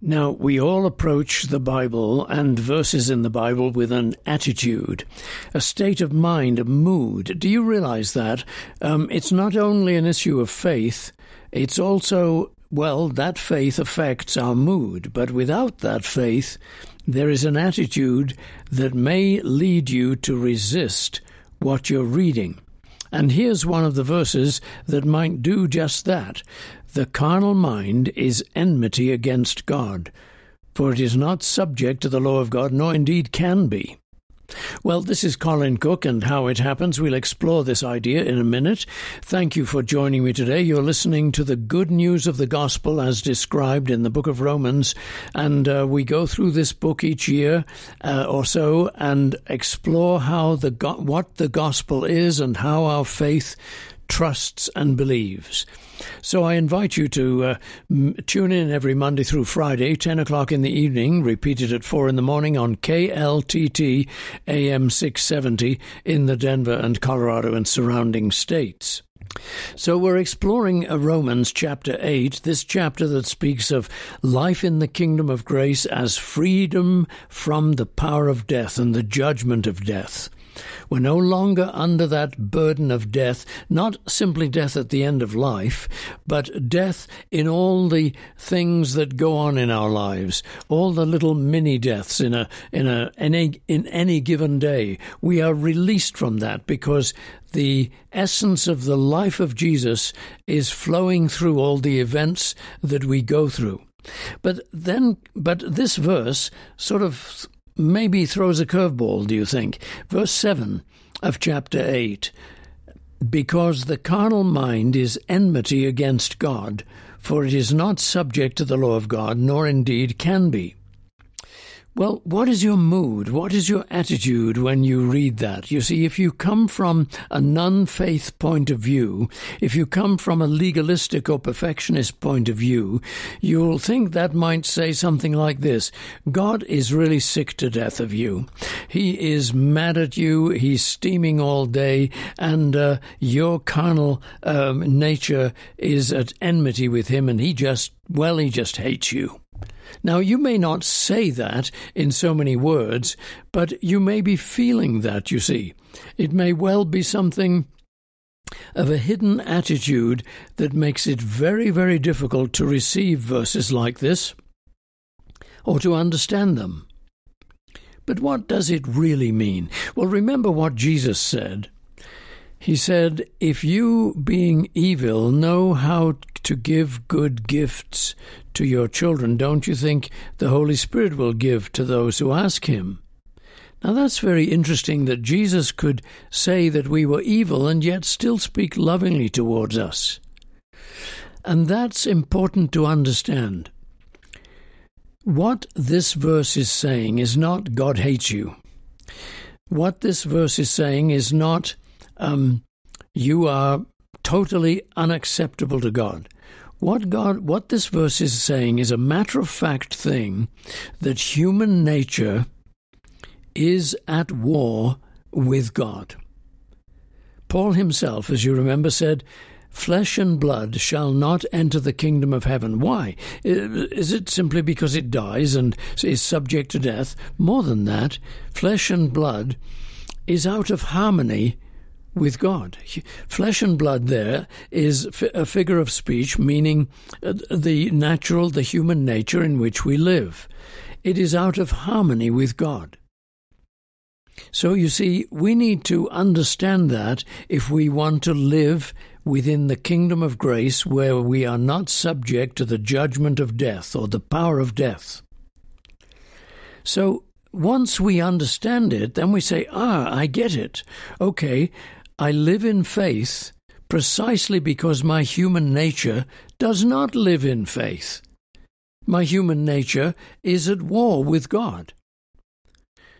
Now, we all approach the Bible and verses in the Bible with an attitude, a state of mind, a mood. Do you realize that? Um, it's not only an issue of faith, it's also, well, that faith affects our mood. But without that faith, there is an attitude that may lead you to resist what you're reading. And here's one of the verses that might do just that. The carnal mind is enmity against God, for it is not subject to the law of God, nor indeed can be. Well, this is Colin Cook, and how it happens. We'll explore this idea in a minute. Thank you for joining me today. You're listening to the good news of the gospel as described in the book of Romans, and uh, we go through this book each year uh, or so and explore how the go- what the gospel is and how our faith trusts and believes. So I invite you to uh, m- tune in every Monday through Friday, 10 o'clock in the evening, repeated at 4 in the morning on KLTT AM 670 in the Denver and Colorado and surrounding states. So we're exploring Romans chapter 8, this chapter that speaks of life in the kingdom of grace as freedom from the power of death and the judgment of death. We're no longer under that burden of death, not simply death at the end of life, but death in all the things that go on in our lives, all the little mini deaths in a in a any in any given day. We are released from that because the essence of the life of Jesus is flowing through all the events that we go through. But then, but this verse sort of maybe throws a curveball, do you think? Verse 7 of chapter 8 Because the carnal mind is enmity against God, for it is not subject to the law of God, nor indeed can be. Well, what is your mood? What is your attitude when you read that? You see, if you come from a non faith point of view, if you come from a legalistic or perfectionist point of view, you'll think that might say something like this God is really sick to death of you. He is mad at you, he's steaming all day, and uh, your carnal um, nature is at enmity with him, and he just, well, he just hates you. Now, you may not say that in so many words, but you may be feeling that, you see. It may well be something of a hidden attitude that makes it very, very difficult to receive verses like this or to understand them. But what does it really mean? Well, remember what Jesus said. He said, If you, being evil, know how to give good gifts to your children, don't you think the Holy Spirit will give to those who ask Him? Now that's very interesting that Jesus could say that we were evil and yet still speak lovingly towards us. And that's important to understand. What this verse is saying is not God hates you. What this verse is saying is not um, you are totally unacceptable to God. What God, what this verse is saying is a matter of fact thing that human nature is at war with God. Paul himself, as you remember, said, Flesh and blood shall not enter the kingdom of heaven. Why? Is it simply because it dies and is subject to death? More than that, flesh and blood is out of harmony with God. Flesh and blood there is a figure of speech meaning uh, the natural, the human nature in which we live. It is out of harmony with God. So you see, we need to understand that if we want to live within the kingdom of grace where we are not subject to the judgment of death or the power of death. So once we understand it, then we say, ah, I get it. Okay, I live in faith precisely because my human nature does not live in faith. My human nature is at war with God.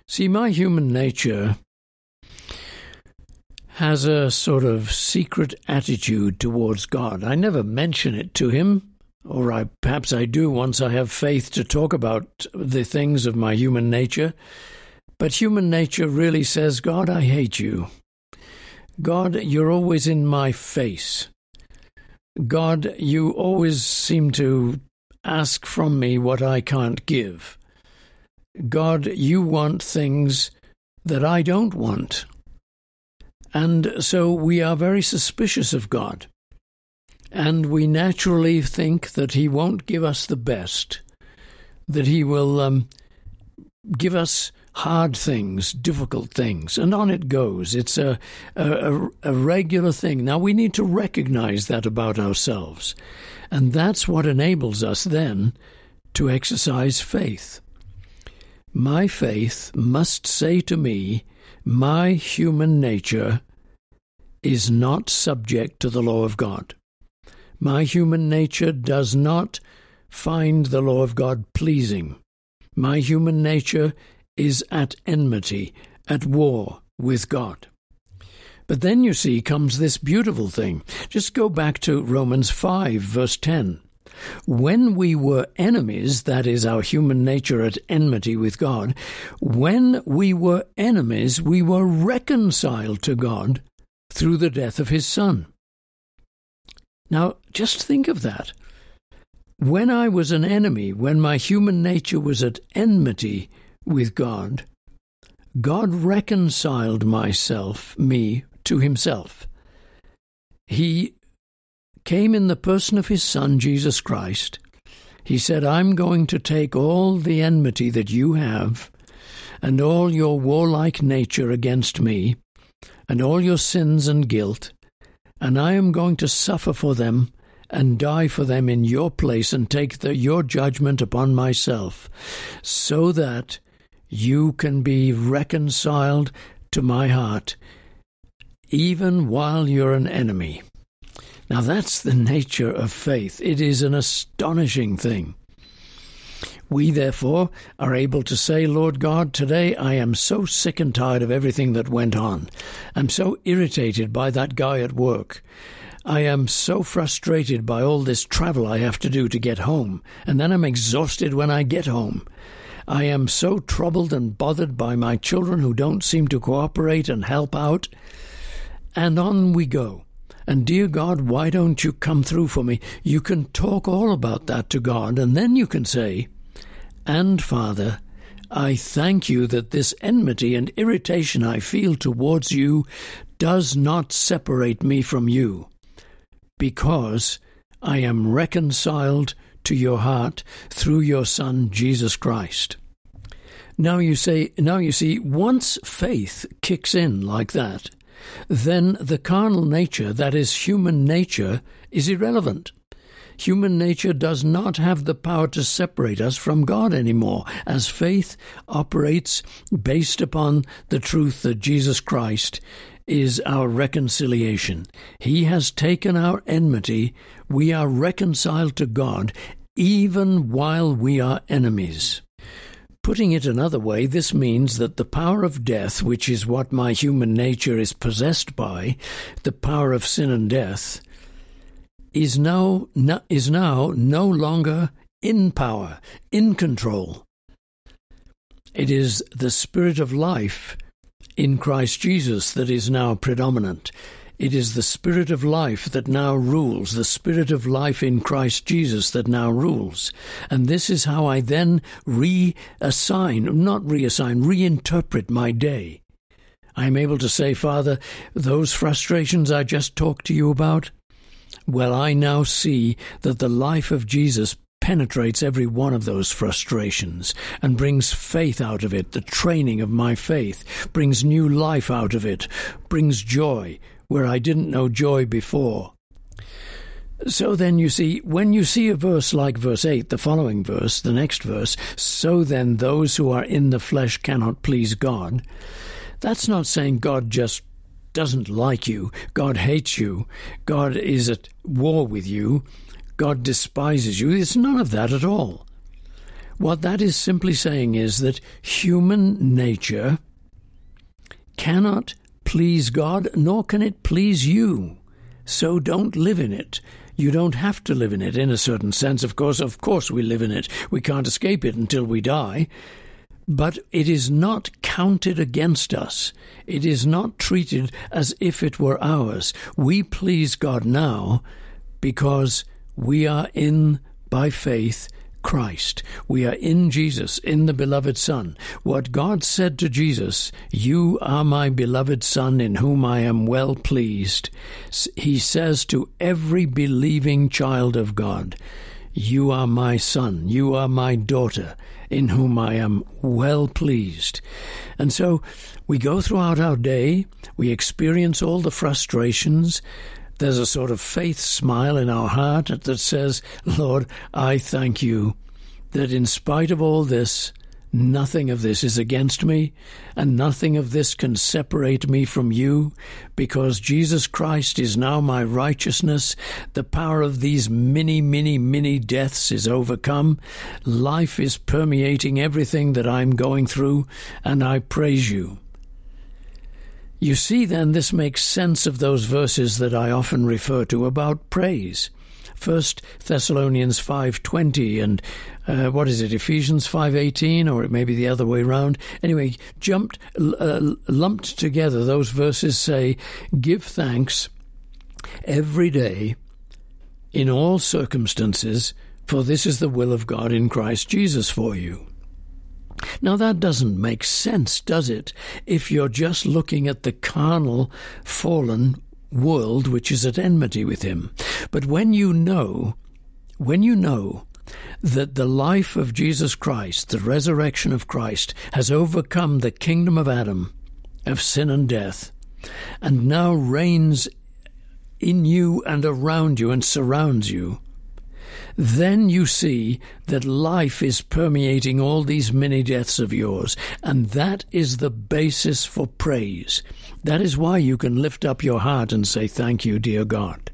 See, my human nature has a sort of secret attitude towards God. I never mention it to him, or I, perhaps I do once I have faith to talk about the things of my human nature. But human nature really says, God, I hate you. God, you're always in my face. God, you always seem to ask from me what I can't give. God, you want things that I don't want. And so we are very suspicious of God. And we naturally think that He won't give us the best, that He will um, give us hard things, difficult things, and on it goes. It's a, a, a regular thing. Now we need to recognize that about ourselves. And that's what enables us then to exercise faith. My faith must say to me, my human nature is not subject to the law of God. My human nature does not find the law of God pleasing. My human nature is at enmity, at war with God. But then you see comes this beautiful thing. Just go back to Romans 5, verse 10. When we were enemies, that is, our human nature at enmity with God, when we were enemies, we were reconciled to God through the death of his Son. Now, just think of that. When I was an enemy, when my human nature was at enmity with God, God reconciled myself, me, to himself. He came in the person of his Son, Jesus Christ. He said, I'm going to take all the enmity that you have and all your warlike nature against me and all your sins and guilt, and I am going to suffer for them and die for them in your place and take the, your judgment upon myself, so that you can be reconciled to my heart, even while you're an enemy. Now, that's the nature of faith. It is an astonishing thing. We, therefore, are able to say, Lord God, today I am so sick and tired of everything that went on. I'm so irritated by that guy at work. I am so frustrated by all this travel I have to do to get home, and then I'm exhausted when I get home. I am so troubled and bothered by my children who don't seem to cooperate and help out. And on we go. And dear God, why don't you come through for me? You can talk all about that to God, and then you can say, And Father, I thank you that this enmity and irritation I feel towards you does not separate me from you because I am reconciled to your heart through your Son, Jesus Christ. Now you say, now you see, once faith kicks in like that, then the carnal nature, that is human nature, is irrelevant. Human nature does not have the power to separate us from God anymore, as faith operates based upon the truth that Jesus Christ is our reconciliation. He has taken our enmity. We are reconciled to God even while we are enemies. Putting it another way, this means that the power of death, which is what my human nature is possessed by, the power of sin and death, is now, is now no longer in power, in control. It is the spirit of life in Christ Jesus that is now predominant. It is the Spirit of life that now rules, the Spirit of life in Christ Jesus that now rules. And this is how I then reassign, not reassign, reinterpret my day. I am able to say, Father, those frustrations I just talked to you about, well, I now see that the life of Jesus penetrates every one of those frustrations and brings faith out of it. The training of my faith brings new life out of it, brings joy where I didn't know joy before. So then you see, when you see a verse like verse 8, the following verse, the next verse, so then those who are in the flesh cannot please God, that's not saying God just doesn't like you, God hates you, God is at war with you. God despises you. It's none of that at all. What that is simply saying is that human nature cannot please God, nor can it please you. So don't live in it. You don't have to live in it in a certain sense. Of course, of course, we live in it. We can't escape it until we die. But it is not counted against us. It is not treated as if it were ours. We please God now because we are in by faith Christ. We are in Jesus, in the beloved Son. What God said to Jesus, You are my beloved Son, in whom I am well pleased, he says to every believing child of God, You are my son, you are my daughter, in whom I am well pleased. And so we go throughout our day, we experience all the frustrations, there's a sort of faith smile in our heart that says, Lord, I thank you that in spite of all this, nothing of this is against me, and nothing of this can separate me from you, because Jesus Christ is now my righteousness. The power of these many, many, many deaths is overcome. Life is permeating everything that I'm going through, and I praise you. You see, then, this makes sense of those verses that I often refer to about praise. First Thessalonians 5:20 and uh, what is it Ephesians 5:18 or it may be the other way around anyway jumped uh, lumped together those verses say give thanks every day in all circumstances for this is the will of God in Christ Jesus for you now, that doesn't make sense, does it? If you're just looking at the carnal, fallen world which is at enmity with him. But when you know, when you know that the life of Jesus Christ, the resurrection of Christ, has overcome the kingdom of Adam, of sin and death, and now reigns in you and around you and surrounds you, then you see that life is permeating all these many deaths of yours, and that is the basis for praise. That is why you can lift up your heart and say, Thank you, dear God.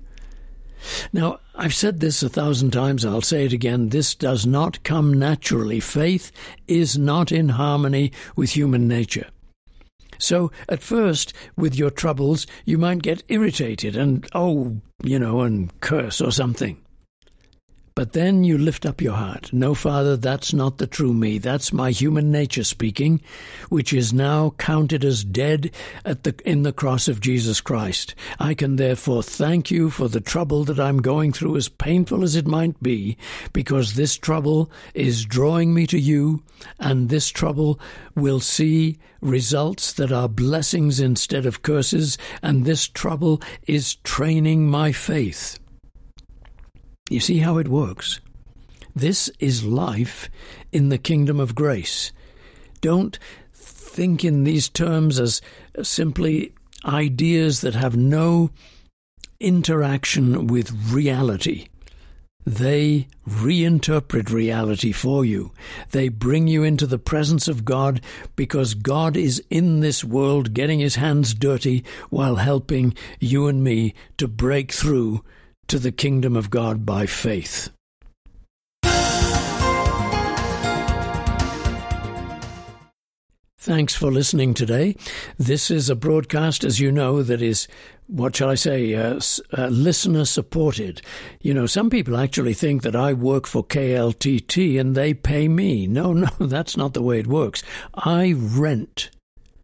Now, I've said this a thousand times, I'll say it again. This does not come naturally. Faith is not in harmony with human nature. So, at first, with your troubles, you might get irritated and, oh, you know, and curse or something. But then you lift up your heart. No, Father, that's not the true me. That's my human nature speaking, which is now counted as dead at the, in the cross of Jesus Christ. I can therefore thank you for the trouble that I'm going through, as painful as it might be, because this trouble is drawing me to you, and this trouble will see results that are blessings instead of curses, and this trouble is training my faith. You see how it works? This is life in the kingdom of grace. Don't think in these terms as simply ideas that have no interaction with reality. They reinterpret reality for you. They bring you into the presence of God because God is in this world getting his hands dirty while helping you and me to break through to the kingdom of God by faith. Thanks for listening today. This is a broadcast, as you know, that is, what shall I say, uh, uh, listener supported. You know, some people actually think that I work for KLTT and they pay me. No, no, that's not the way it works. I rent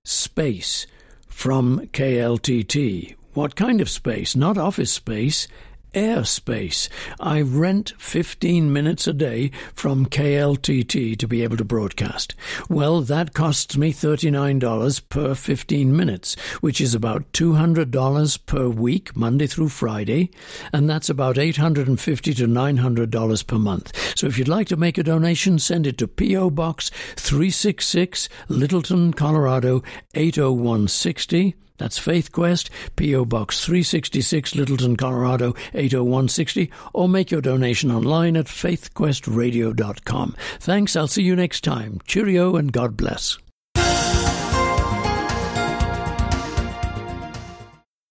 space from KLTT. What kind of space? Not office space, airspace. I rent 15 minutes a day from KLTT to be able to broadcast. Well, that costs me $39 per 15 minutes, which is about $200 per week, Monday through Friday, and that's about 850 to $900 per month. So if you'd like to make a donation, send it to P.O. Box 366, Littleton, Colorado 80160. That's Faith Quest, P.O. Box 366, Littleton, Colorado 80160, or make your donation online at faithquestradio.com. Thanks, I'll see you next time. Cheerio and God bless.